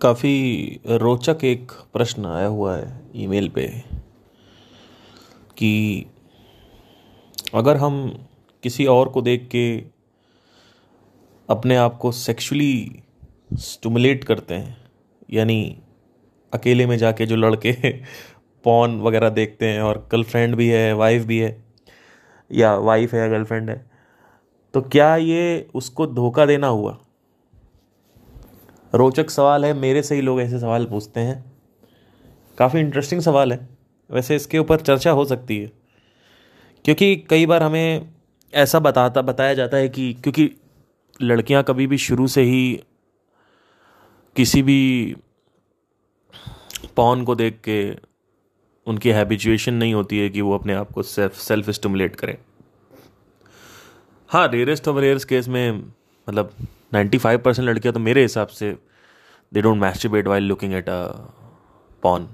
काफ़ी रोचक एक प्रश्न आया हुआ है ईमेल पे कि अगर हम किसी और को देख के अपने आप को सेक्सुअली स्टमुलेट करते हैं, यानी अकेले में जाके जो लड़के पॉन वगैरह देखते हैं और गर्लफ्रेंड भी है वाइफ भी है, या वाइफ है या गर्लफ्रेंड है तो क्या ये उसको धोखा देना हुआ? रोचक सवाल है, मेरे से ही लोग ऐसे सवाल पूछते हैं। काफ़ी इंटरेस्टिंग सवाल है। वैसे इसके ऊपर चर्चा हो सकती है। क्योंकि कई बार हमें ऐसा बताता, बताया जाता है कि, क्योंकि लड़कियाँ कभी भी शुरू से ही किसी भी पौन को देख के उनकी हैबिचुएशन नहीं होती है कि वो अपने आप को सेल्फ सेल्फ स्टिमुलेट करें। हाँ रेयरेस्ट ऑफ़ रेयर्स केस में मतलब नाइन्टी फाइव परसेंट लड़कियाँ तो मेरे हिसाब से they don't masturbate while looking at a porn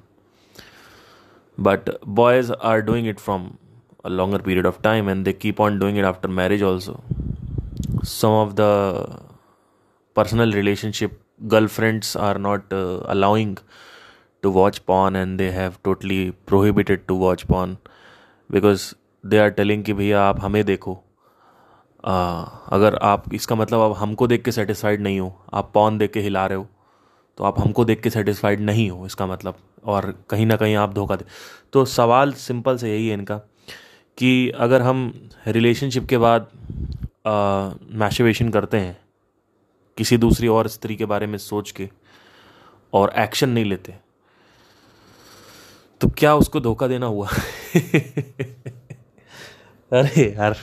but boys are doing it from a longer period of time and they keep on doing it after marriage also some of the personal relationship girlfriends are not uh, allowing to watch porn and they have totally prohibited to watch porn because they are telling कि भैया आप हमें देखो। आ, अगर आप इसका मतलब आप हमको देख के सेटिस्फाइड नहीं हो आप पॉन देख के हिला रहे हो तो आप हमको देख के सेटिस्फाइड नहीं हो, इसका मतलब। और कहीं ना कहीं आप धोखा दे तो सवाल सिंपल से यही है इनका कि अगर हम रिलेशनशिप के बाद मैशेवेशन करते हैं, किसी दूसरी और स्त्री के बारे में सोच के और एक्शन नहीं लेते तो क्या उसको धोखा देना हुआ? अरे यार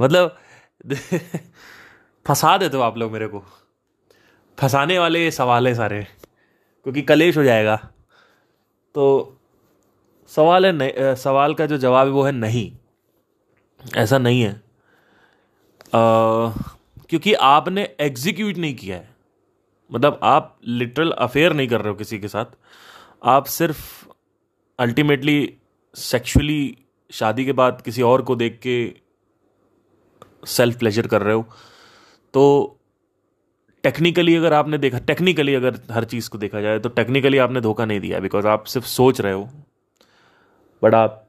मतलब फंसा देते हो आप लोग मेरे को। फंसाने वाले सवाल है सारे क्योंकि कलेश हो जाएगा। तो सवाल है नहीं सवाल का जो जवाब है वो है नहीं। ऐसा नहीं है। आ, क्योंकि आपने एग्जीक्यूट नहीं किया है। मतलब आप लिटरल अफेयर नहीं कर रहे हो किसी के साथ। आप सिर्फ़ अल्टीमेटली सेक्सुअली शादी के बाद किसी और को देख के सेल्फ प्लेजर कर रहे हो। तो टेक्निकली अगर आपने देखा टेक्निकली अगर हर चीज़ को देखा जाए तो टेक्निकली आपने धोखा नहीं दिया बिकॉज़ आप सिर्फ़ सोच रहे हो बट आप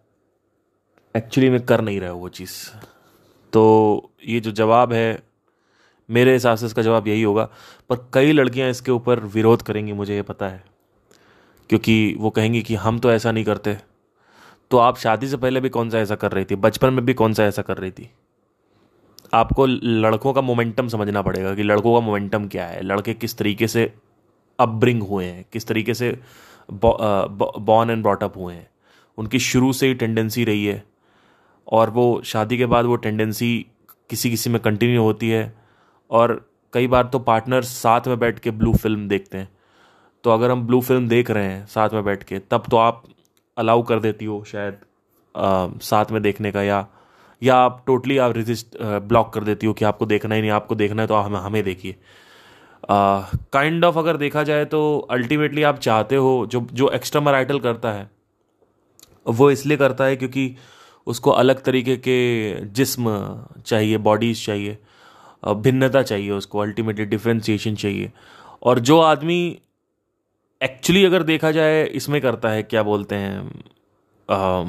एक्चुअली में कर नहीं रहे हो वो चीज़। तो ये जो जवाब है, मेरे हिसाब से इसका जवाब यही होगा, पर कई लड़कियाँ इसके ऊपर विरोध करेंगी, मुझे ये पता है। क्योंकि वो कहेंगी कि हम तो ऐसा नहीं करते। तो आप शादी से पहले भी कौन सा ऐसा कर रही थी? बचपन में भी कौन सा ऐसा कर रही थी? आपको लड़कों का मोमेंटम समझना पड़ेगा कि लड़कों का मोमेंटम क्या है। लड़के किस तरीके से अपब्रिंग हुए हैं किस तरीके से बॉर्न एंड ब्रॉटअप हुए हैं। उनकी शुरू से ही टेंडेंसी रही है और वो शादी के बाद वो टेंडेंसी किसी किसी में कंटिन्यू होती है और कई बार तो पार्टनर साथ में बैठ के ब्लू फ़िल्म देखते हैं। तो अगर हम ब्लू फ़िल्म देख रहे हैं साथ में बैठ के तब तो आप अलाउ कर देती हो शायद आ, साथ में देखने का या या आप टोटली आप रिजिस्ट ब्लॉक कर देती हो कि आपको देखना ही नहीं आपको देखना है तो हम हमें देखिए। काइंड ऑफ़ अगर देखा जाए तो अल्टीमेटली आप चाहते हो जो जो एक्स्ट्रा मराइटल करता है वो इसलिए करता है क्योंकि उसको अलग तरीके के जिस्म चाहिए बॉडीज चाहिए भिन्नता चाहिए उसको अल्टीमेटली डिफ्रेंसिएशन चाहिए। और जो आदमी एक्चुअली अगर देखा जाए इसमें करता है क्या बोलते हैं आ,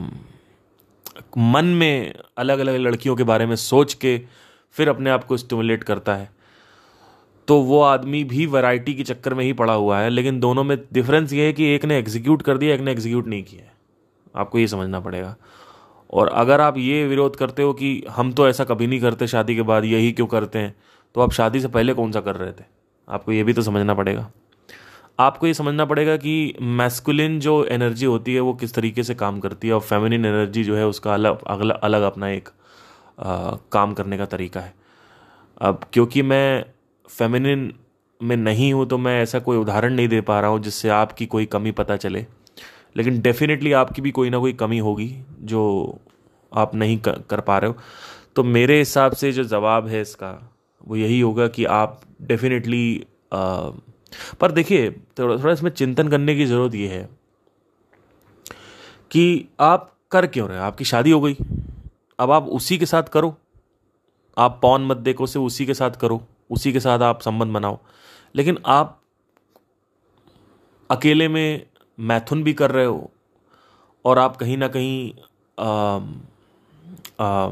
मन में अलग अलग लड़कियों के बारे में सोच के फिर अपने आप को स्टिमुलेट करता है। तो वो आदमी भी वैरायटी के चक्कर में ही पड़ा हुआ है, लेकिन दोनों में डिफरेंस ये है कि एक ने एग्जीक्यूट कर दिया, एक ने एग्जीक्यूट नहीं किया आपको ये समझना पड़ेगा। और अगर आप ये विरोध करते हो कि हम तो ऐसा कभी नहीं करते, शादी के बाद यही क्यों करते हैं तो आप शादी से पहले कौन सा कर रहे थे? आपको ये भी तो समझना पड़ेगा। आपको ये समझना पड़ेगा कि मैस्कुलिन जो एनर्जी होती है वो किस तरीके से काम करती है और फेमिनिन एनर्जी जो है उसका अलग अगला अलग अपना एक आ, काम करने का तरीका है। अब क्योंकि मैं फेमिनिन में नहीं हूँ तो मैं ऐसा कोई उदाहरण नहीं दे पा रहा हूँ जिससे आपकी कोई कमी पता चले। लेकिन डेफिनेटली आपकी भी कोई ना कोई कमी होगी जो आप नहीं कर पा रहे हो। तो मेरे हिसाब से जो जवाब है इसका वो यही होगा कि आप डेफिनेटली पर देखिए थोड़ा थोड़ा इसमें चिंतन करने की ज़रूरत ये है कि आप कर क्यों रहे आपकी शादी हो गई। अब आप उसी के साथ करो। आप पौन मत देखो से उसी के साथ करो। उसी के साथ आप संबंध बनाओ। लेकिन आप अकेले में मैथुन भी कर रहे हो और आप कहीं ना कहीं आ, आ,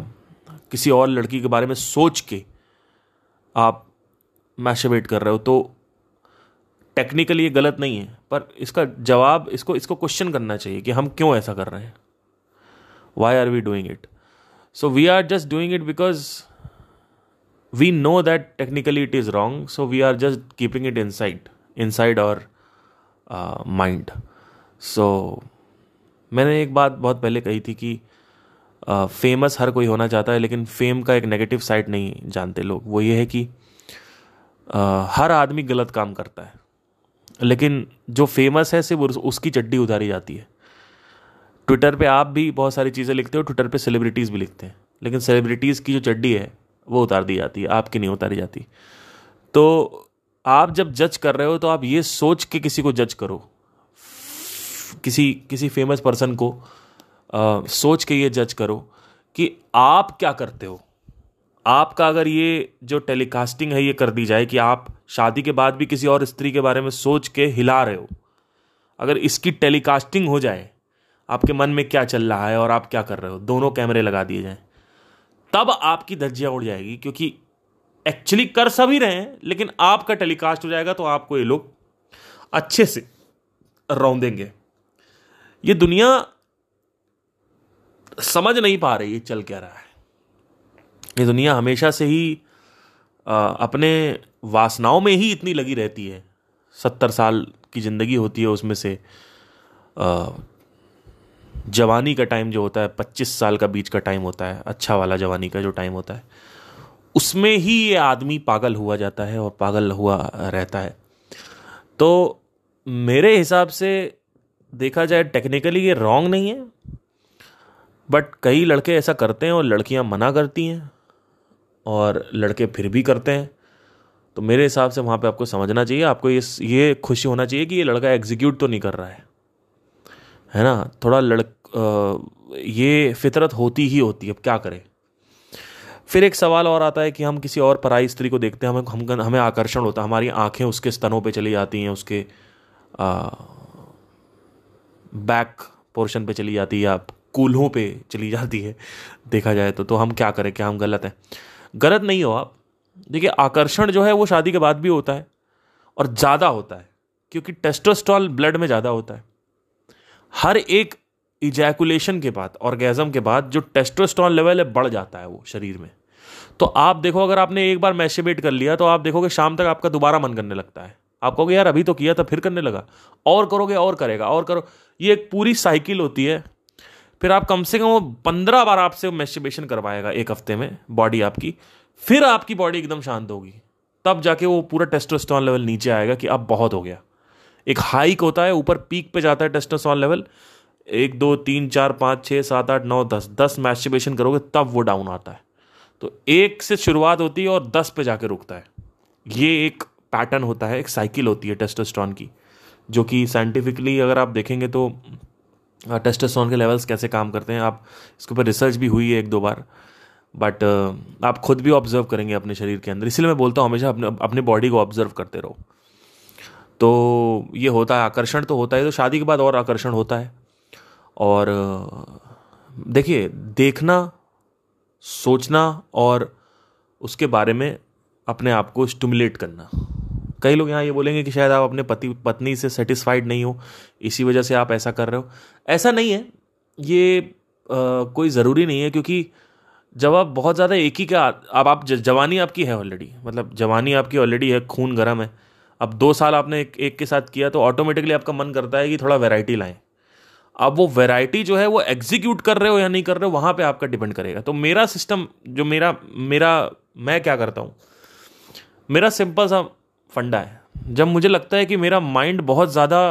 किसी और लड़की के बारे में सोच के आप मैशेवेट कर रहे हो तो टेक्निकली ये गलत नहीं है पर इसका जवाब इसको इसको क्वेश्चन करना चाहिए कि हम क्यों ऐसा कर रहे हैं? Why are we doing it so we are just doing it because we know that technically it is wrong so we are just keeping it inside inside और माइंड सो मैंने एक बात बहुत पहले कही थी कि फ़ेमस uh, हर कोई होना चाहता है लेकिन फेम का एक नेगेटिव साइड नहीं जानते लोग। वो ये है कि uh, हर आदमी गलत काम करता है। लेकिन जो फ़ेमस है सिर्फ़ उसकी चड्डी उतारी जाती है। ट्विटर पे आप भी बहुत सारी चीज़ें लिखते हो ट्विटर पे सेलिब्रिटीज़ भी लिखते हैं। लेकिन सेलिब्रिटीज़ की जो चड्डी है वो उतार दी जाती है आपकी नहीं उतारी जाती। तो आप जब जज कर रहे हो तो आप ये सोच के किसी को जज करो। किसी किसी फ़ेमस पर्सन को आ, सोच के ये जज करो कि आप क्या करते हो। आपका अगर ये जो टेलीकास्टिंग है, ये कर दी जाए कि आप शादी के बाद भी किसी और स्त्री के बारे में सोच के हिला रहे हो। अगर इसकी टेलीकास्टिंग हो जाए, आपके मन में क्या चल रहा है और आप क्या कर रहे हो? दोनों कैमरे लगा दिए जाएँ। तब आपकी धज्जियाँ उड़ जाएगी, क्योंकि एक्चुअली कर सभी रहे हैं, लेकिन आपका टेलीकास्ट हो जाएगा तो आपको ये लोग अच्छे से रौंदेंगे। ये दुनिया समझ नहीं पा रही है चल क्या रहा है। ये दुनिया हमेशा से ही आ, अपने वासनाओं में ही इतनी लगी रहती है। सत्तर साल की ज़िंदगी होती है उसमें से। आ, जवानी का टाइम जो होता है पच्चीस साल का बीच का टाइम होता है अच्छा वाला जवानी का जो टाइम होता है उसमें ही ये आदमी पागल हुआ जाता है और पागल हुआ रहता है। तो मेरे हिसाब से देखा जाए टेक्निकली ये रॉन्ग नहीं है बट कई लड़के ऐसा करते हैं और लड़कियाँ मना करती हैं। और लड़के फिर भी करते हैं। तो मेरे हिसाब से वहाँ पे आपको समझना चाहिए आपको ये ये खुशी होना चाहिए कि ये लड़का एग्जीक्यूट तो नहीं कर रहा है। है ना? थोड़ा लड़ ये फितरत होती ही होती है अब क्या करें? फिर एक सवाल और आता है कि हम किसी और पराई स्त्री को देखते हैं हमें हम हमें आकर्षण होता है हमारी आँखें उसके स्तनों पे चली जाती हैं उसके आ, बैक पोर्शन पे चली जाती है या कूल्हों पे चली जाती है देखा जाए तो तो हम क्या करें क्या हम गलत हैं? गलत नहीं हो आप। देखिए, आकर्षण जो है, वो शादी के बाद भी होता है और ज़्यादा होता है, क्योंकि टेस्टोस्टॉल ब्लड में ज़्यादा होता है। हर एक इजैकुलेशन के बाद ऑर्गेजम के बाद जो टेस्टोस्टॉल लेवल है, बढ़ जाता है वो शरीर में। तो आप देखो, अगर आपने एक बार मैशेबेट कर लिया तो आप देखोगे शाम तक आपका दोबारा मन करने लगता है। आप कहोगे, यार, अभी तो किया था, फिर करने लगा। और करोगे, और करेगा, और करो। ये एक पूरी साइकिल होती है फिर आप कम से कम वो पंद्रह बार आपसे मैस्टिबेशन करवाएगा एक हफ़्ते में बॉडी आपकी। फिर आपकी बॉडी एकदम शांत होगी। तब जाके वो पूरा टेस्टोस्टेरोन लेवल नीचे आएगा कि अब बहुत हो गया। एक हाइक होता है, ऊपर पीक पे जाता है टेस्टोस्टेरोन लेवल एक, दो, तीन, चार, पाँच छः सात, आठ, नौ, दस दस मैस्टिबेशन करोगे, तब वो डाउन आता है। तो एक से शुरुआत होती है और दस पे जाके रुकता है। ये एक पैटर्न होता है, एक साइकिल होती है टेस्टोस्टेरोन की, जो कि साइंटिफिकली अगर आप देखेंगे तो टेस्टोस्टेरोन के लेवल्स कैसे काम करते हैं, आप इसके ऊपर रिसर्च भी हुई है एक दो बार बट आप खुद भी ऑब्ज़र्व करेंगे अपने शरीर के अंदर। इसलिए मैं बोलता हूँ, हमेशा अपने अपने बॉडी को ऑब्ज़र्व करते रहो। तो ये होता है, आकर्षण तो होता है तो शादी के बाद और आकर्षण होता है। और देखिए, देखना, सोचना और उसके बारे में अपने आप को स्टमुलेट करना। कई लोग यहाँ ये बोलेंगे कि शायद आप अपने पति, पत्नी से सेटिस्फाइड नहीं हो इसी वजह से आप ऐसा कर रहे हो। ऐसा नहीं है। ये आ, कोई ज़रूरी नहीं है क्योंकि जब आप बहुत ज़्यादा एक ही का अब आप जवानी आपकी है ऑलरेडी मतलब जवानी आपकी ऑलरेडी है खून गर्म है। अब दो साल आपने एक, एक के साथ किया तो ऑटोमेटिकली आपका मन करता है कि थोड़ा वेराइटी लाएँ। अब वो वेराइटी जो है वो एग्जीक्यूट कर रहे हो या नहीं कर रहे हो वहाँ पे आपका डिपेंड करेगा। तो मेरा सिस्टम जो मेरा मेरा मैं क्या करता हूँ? मेरा सिंपल सा फंडा है। जब मुझे लगता है कि मेरा माइंड बहुत ज़्यादा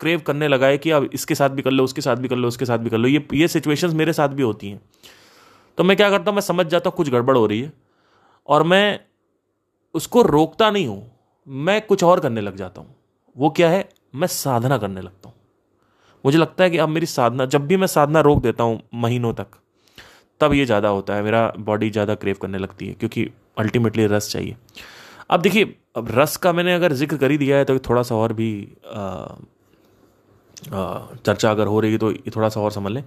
क्रेव करने लगा है कि अब इसके साथ भी कर लो उसके साथ भी कर लो उसके साथ भी कर लो। ये ये सिचुएशंस मेरे साथ भी होती हैं। तो मैं क्या करता हूँ मैं समझ जाता हूँ कुछ गड़बड़ हो रही है और मैं उसको रोकता नहीं हूँ। मैं कुछ और करने लग जाता हूँ। वो क्या है? मैं साधना करने लगता हूँ। मुझे लगता है कि अब मेरी साधना जब भी मैं साधना रोक देता हूँ महीनों तक तब ये ज़्यादा होता है। मेरा बॉडी ज़्यादा क्रेव करने लगती है क्योंकि अल्टीमेटली रस चाहिए। अब देखिए अब रस का मैंने अगर ज़िक्र कर ही दिया है तो थोड़ा सा और भी आ, चर्चा अगर हो रही है तो थोड़ा सा और समझ लें।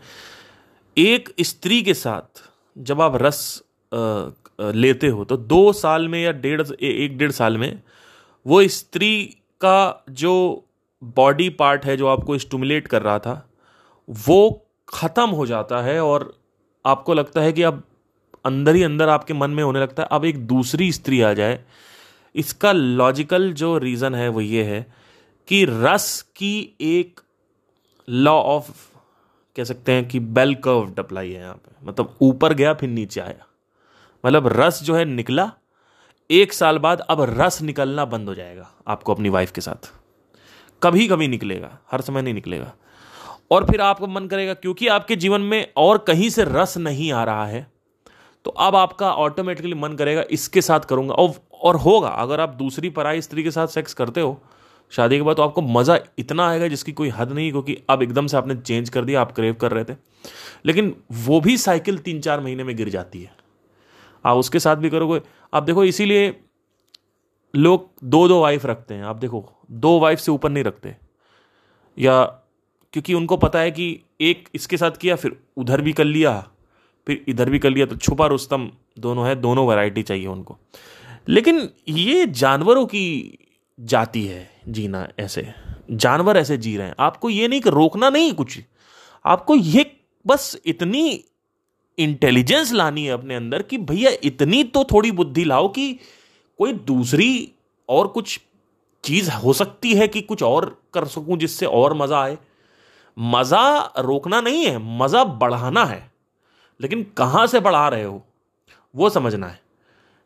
एक स्त्री के साथ जब आप रस लेते हो तो दो साल में या डेढ़ एक डेढ़ साल में वो स्त्री का जो बॉडी पार्ट है, जो आपको स्टूमुलेट कर रहा था, वो ख़त्म हो जाता है और आपको लगता है कि अब अंदर ही अंदर आपके मन में होने लगता है, अब एक दूसरी स्त्री आ जाए। इसका लॉजिकल जो रीज़न है वो ये है कि रस की एक लॉ ऑफ़ कह सकते हैं कि बेल कर्व अप्लाई है यहाँ पे। मतलब ऊपर गया, फिर नीचे आया। मतलब रस जो है निकला, एक साल बाद अब रस निकलना बंद हो जाएगा आपको अपनी वाइफ के साथ। कभी कभी निकलेगा, हर समय नहीं निकलेगा। और फिर आपको मन करेगा, क्योंकि आपके जीवन में और कहीं से रस नहीं आ रहा है तो अब आपका ऑटोमेटिकली मन करेगा, इसके साथ करूँगा। और और होगा, अगर आप दूसरी पराई स्त्री के साथ सेक्स करते हो शादी के बाद तो आपको मज़ा इतना आएगा जिसकी कोई हद नहीं, क्योंकि अब एकदम से आपने चेंज कर दिया, आप क्रेव कर रहे थे। लेकिन वो भी साइकिल तीन चार महीने में गिर जाती है। आप उसके साथ भी करोगे। आप देखो, इसीलिए लोग दो दो वाइफ रखते हैं। आप देखो, दो वाइफ से ऊपर नहीं रखते। या क्योंकि उनको पता है कि एक इसके साथ किया, फिर उधर भी कर लिया, फिर इधर भी कर लिया तो छुपा रुस्तम दोनों है, दोनों वैरायटी चाहिए उनको। लेकिन ये जानवरों की जाति है जीना ऐसे। जानवर ऐसे जी रहे हैं। आपको ये नहीं कि रोकना नहीं कुछ। आपको ये बस इतनी इंटेलिजेंस लानी है अपने अंदर कि भैया इतनी तो थोड़ी बुद्धि लाओ कि कोई दूसरी और कुछ चीज़ हो सकती है कि कुछ और कर सकूँ जिससे और मज़ा आए। मज़ा रोकना नहीं है, मज़ा बढ़ाना है। लेकिन कहाँ से बढ़ा रहे हो, वो समझना है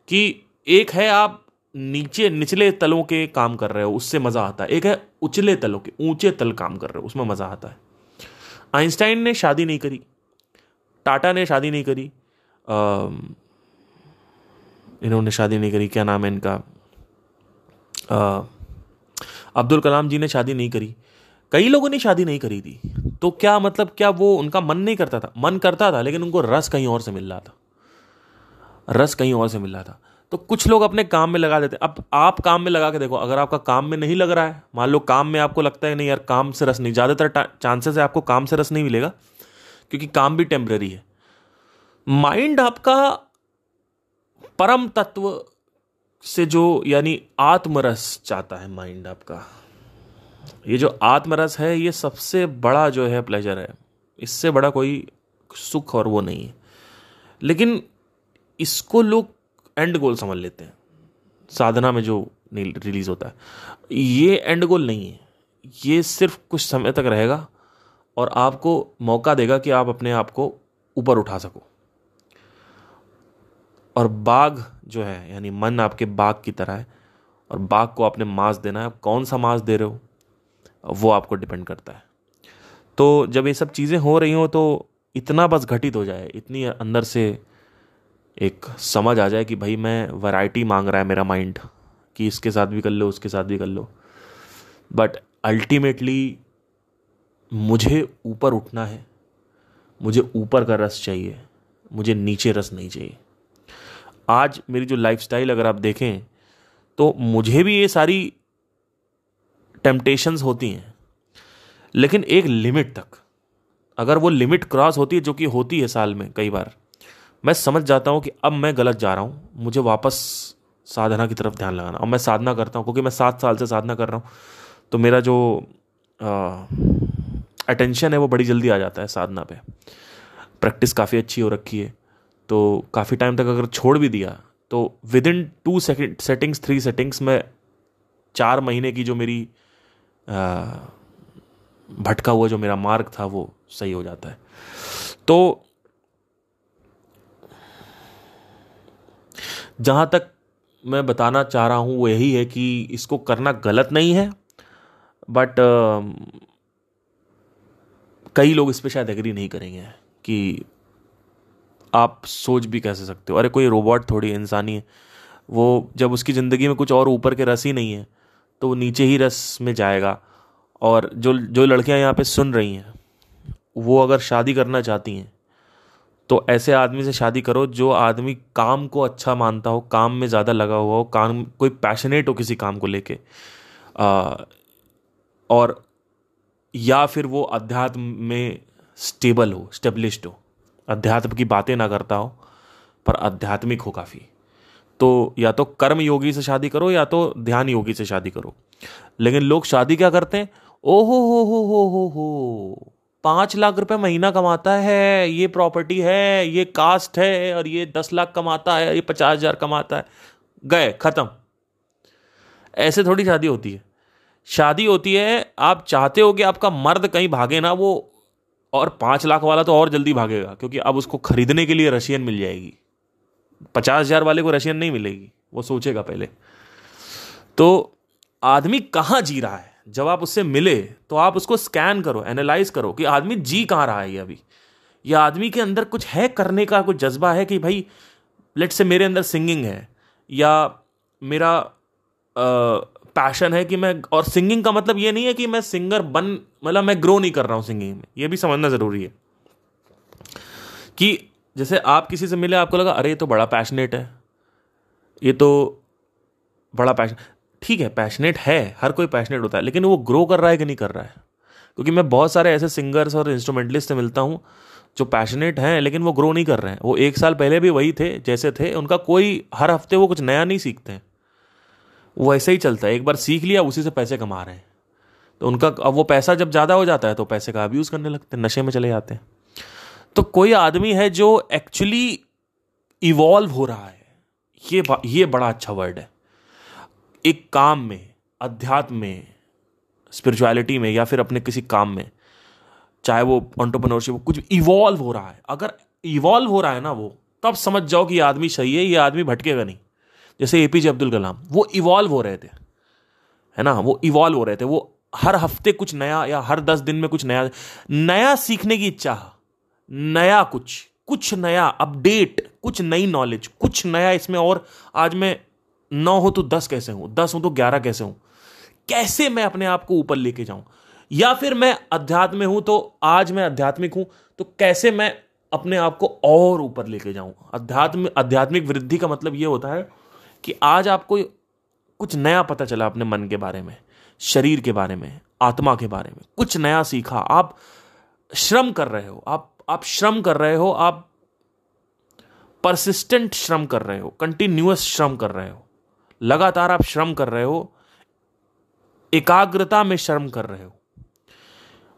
कि एक है आप नीचे, निचले तलों के काम कर रहे हो, उससे मज़ा आता है। एक है उचले तलों के, ऊँचे तल काम कर रहे हो, उसमें मज़ा आता है। आइंस्टाइन ने शादी नहीं करी, टाटा ने शादी नहीं करी इन्होंने शादी नहीं करी, क्या नाम है इनका? अब्दुल कलाम जी ने शादी नहीं करी। कई लोगों ने शादी नहीं करी थी। तो क्या मतलब क्या वो उनका मन नहीं करता था? मन करता था, लेकिन उनको रस कहीं और से मिल रहा था। रस कहीं और से मिल रहा था। तो कुछ लोग अपने काम में लगा देते अब आप काम में लगा के देखो, अगर आपका काम में नहीं लग रहा है, मान लो काम में आपको लगता है नहीं यार, काम से रस नहीं, ज़्यादातर चांसेस है आपको काम से रस नहीं मिलेगा, क्योंकि काम भी टेम्प्रेरी है। माइंड आपका परम तत्व से जो, यानी आत्मरस चाहता है माइंड आपका। ये जो आत्मरस है, ये सबसे बड़ा जो है प्लेजर है। इससे बड़ा कोई सुख और वो नहीं है। लेकिन इसको लोग एंड गोल समझ लेते हैं। साधना में जो रिलीज़ होता है। ये एंड गोल नहीं है। ये सिर्फ़ कुछ समय तक रहेगा और आपको मौका देगा कि आप अपने आप को ऊपर उठा सको। और बाघ जो है, यानी मन आपके बाघ की तरह है और बाघ को आपने मांस देना है। कौन सा मांस दे रहे हो? वो आपको डिपेंड करता है। तो जब ये सब चीज़ें हो रही हो तो इतना बस घटित हो जाए, इतनी अंदर से एक समझ आ जाए कि भाई मैं वैरायटी मांग रहा है मेरा माइंड कि इसके साथ भी कर लो, उसके साथ भी कर लो। बट अल्टीमेटली मुझे ऊपर उठना है। मुझे ऊपर का रस चाहिए। मुझे नीचे रस नहीं चाहिए। आज मेरी जो लाइफस्टाइल अगर आप देखें तो मुझे भी ये सारी टेम्पटेशंस होती हैं। लेकिन एक लिमिट तक, अगर वो लिमिट क्रॉस होती है, जो कि होती है साल में कई बार मैं समझ जाता हूँ कि अब मैं गलत जा रहा हूँ। मुझे वापस साधना की तरफ़ ध्यान लगाना। और मैं साधना करता हूँ, क्योंकि मैं सात साल से साधना कर रहा हूँ। तो मेरा जो अटेंशन है वो बड़ी जल्दी आ जाता है साधना पे। प्रैक्टिस काफ़ी अच्छी हो रखी है। तो काफ़ी टाइम तक अगर छोड़ भी दिया तो within two second settings three settings में चार महीने की जो मेरी भटका हुआ जो मेरा मार्ग था वो सही हो जाता है। तो जहाँ तक मैं बताना चाह रहा हूँ, वो यही है कि इसको करना गलत नहीं है बट कई लोग इस पर शायद एग्री नहीं करेंगे कि आप सोच भी कैसे सकते हो। अरे, कोई रोबोट थोड़ी, इंसानी है, वो जब उसकी ज़िंदगी में कुछ और ऊपर के रस ही नहीं है तो वो नीचे ही रस में जाएगा, और जो जो लड़कियाँ यहाँ पे सुन रही हैं, वो अगर शादी करना चाहती हैं तो ऐसे आदमी से शादी करो जो आदमी काम को अच्छा मानता हो, काम में ज़्यादा लगा हुआ हो, काम, कोई पैशनेट हो किसी काम को लेके। और या फिर वो अध्यात्म में स्टेबल हो स्टेब्लिश्ड हो। अध्यात्म की बातें ना करता हो, पर आध्यात्मिक हो काफ़ी। तो या तो कर्म योगी से शादी करो या तो ध्यान योगी से शादी करो। लेकिन लोग शादी क्या करते हैं? ओहो हो हो हो हो हो। पाँच लाख रुपए महीना कमाता है, ये प्रॉपर्टी है, ये कास्ट है और ये दस लाख कमाता है, ये पचास हज़ार कमाता है। गए, खत्म। ऐसे थोड़ी शादी होती है। शादी होती है, आप चाहते हो कि आपका मर्द कहीं भागे ना, वो और पाँच लाख वाला तो और जल्दी भागेगा, क्योंकि अब उसको खरीदने के लिए रशियन मिल जाएगी। पचास हज़ार वाले को रशियन नहीं मिलेगी, वो सोचेगा पहले। तो आदमी कहाँ जी रहा है? जब आप उससे मिले तो आप उसको स्कैन करो एनालाइज करो कि आदमी जी कहाँ रहा है ये अभी। ये आदमी के अंदर कुछ है करने का, कुछ जज्बा है कि भाई लेट से मेरे अंदर सिंगिंग है, या मेरा पैशन है कि मैं, और सिंगिंग का मतलब ये नहीं है कि मैं सिंगर बन मतलब मैं ग्रो नहीं कर रहा हूँ सिंगिंग में। ये भी समझना ज़रूरी है। कि जैसे आप किसी से मिले, आपको लगा, अरे, ये तो बड़ा पैशनेट है। ये तो बड़ा पैशन ठीक है पैशनेट है, हर कोई पैशनेट होता है, लेकिन वो ग्रो कर रहा है कि नहीं कर रहा है? क्योंकि मैं बहुत सारे ऐसे सिंगर्स और इंस्ट्रूमेंटलिस्ट से मिलता हूँ, जो पैशनेट हैं, लेकिन वो ग्रो नहीं कर रहे हैं। वो एक साल पहले भी वही थे, जैसे थे, उनका कोई हर हफ़्ते वो कुछ नया नहीं सीखते हैं। वो ऐसे ही चलता है, एक बार सीख लिया, उसी से पैसे कमा रहे हैं। तो उनका, अब वो पैसा जब ज़्यादा हो जाता है तो पैसे का अब्यूज़ करने लगते हैं, नशे में चले जाते हैं। तो कोई आदमी है जो एक्चुअली इवॉल्व हो रहा है। ये ये बड़ा अच्छा वर्ड है। एक काम में, अध्यात्म में स्पिरिचुअलिटी में या फिर अपने किसी काम में, चाहे वो ऑन्टरप्रनोरशिप कुछ इवॉल्व हो रहा है। अगर इवॉल्व हो रहा है ना वो, तब समझ जाओ कि ये आदमी सही है, ये आदमी भटकेगा नहीं। जैसे एपीजे अब्दुल कलाम, वो इवॉल्व हो रहे थे। है ना? वो इवॉल्व हो रहे थे। वो हर हफ़्ते कुछ नया या हर दस दिन में कुछ नया नया सीखने की इच्छा, नया कुछ कुछ नया अपडेट कुछ नई नॉलेज कुछ नया इसमें और आज मैं नौ हो तो दस कैसे हूँ? दस हो तो ग्यारह कैसे हूँ? कैसे मैं अपने आप को ऊपर लेके जाऊँ? या फिर मैं अध्यात्म हूँ तो आज मैं आध्यात्मिक हूँ तो कैसे मैं अपने आप को और ऊपर लेके जाऊँ? अध्यात्म, आध्यात्मिक वृद्धि का मतलब यह होता है कि आज आपको कुछ नया पता चला अपने मन के बारे में, शरीर के बारे में, आत्मा के बारे में। कुछ नया सीखा। आप श्रम कर रहे हो। आप आप श्रम कर रहे हो। आप परसिस्टेंट श्रम कर रहे हो। कंटिन्यूस श्रम कर रहे हो। लगातार आप श्रम कर रहे हो, एकाग्रता में श्रम कर रहे हो।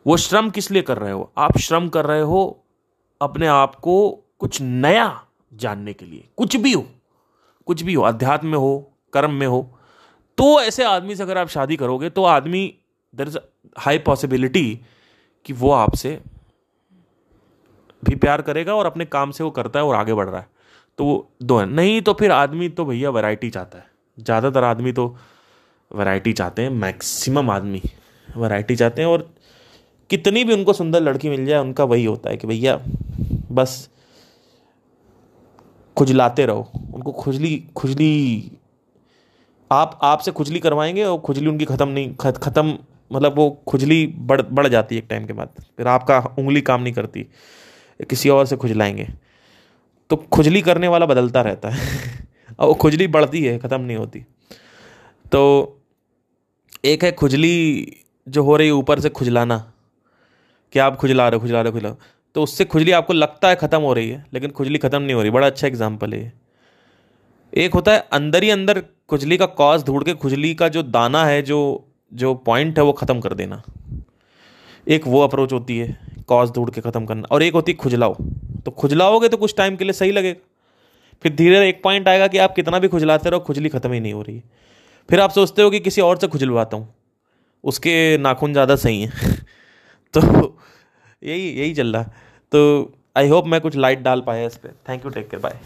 वो श्रम किस लिए कर रहे हो? आप श्रम कर रहे हो अपने आप को कुछ नया जानने के लिए। कुछ भी हो, कुछ भी हो, अध्यात्म में हो, कर्म में हो तो ऐसे आदमी से अगर आप शादी करोगे तो आदमी दर इज़ हाई पॉसिबिलिटी कि वो आपसे भी प्यार करेगा और अपने काम से वो करता है और आगे बढ़ रहा है। तो वो दो है। नहीं तो फिर आदमी तो भैया वैरायटी चाहता है। ज़्यादातर आदमी तो वैरायटी चाहते हैं मैक्सिमम आदमी वैरायटी चाहते हैं और कितनी भी उनको सुंदर लड़की मिल जाए, उनका वही होता है कि भैया बस खुजलाते रहो। उनको खुजली खुजली, आप, आपसे खुजली करवाएँगे और खुजली उनकी ख़त्म नहीं ख़त्म मतलब वो खुजली बढ़ बढ़ जाती है एक टाइम के बाद। फिर आपका उंगली काम नहीं करती, किसी और से खुजलाएँगे। तो खुजली करने वाला बदलता रहता है। और खुजली बढ़ती है, ख़त्म नहीं होती। तो एक है खुजली जो हो रही है ऊपर से खुजलाना, कि आप खुजला रहे हो, खुजला रहे हो, खुजला तो उससे खुजली आपको लगता है ख़त्म हो रही है, लेकिन खुजली ख़त्म नहीं हो रही। बड़ा अच्छा एग्ज़ाम्पल है एक होता है अंदर ही अंदर खुजली का कॉज ढूंढ के खुजली का जो दाना है, जो जो पॉइंट है, वो ख़त्म कर देना। एक वो अप्रोच होती है कॉज ढूंढ के ख़त्म करना। और एक होती है खुजलाओ। तो खुजलाओगे तो कुछ टाइम के लिए सही लगेगा। फिर धीरे धीरे एक पॉइंट आएगा कि आप कितना भी खुजलाते रहो, खुजली ख़त्म ही नहीं हो रही फिर आप सोचते हो कि किसी और से खुजलवाता हूँ। उसके नाखून ज़्यादा सही हैं। तो यही यही चल रहा। तो आई होप मैं कुछ लाइट डाल पाया इस पर thank you take care bye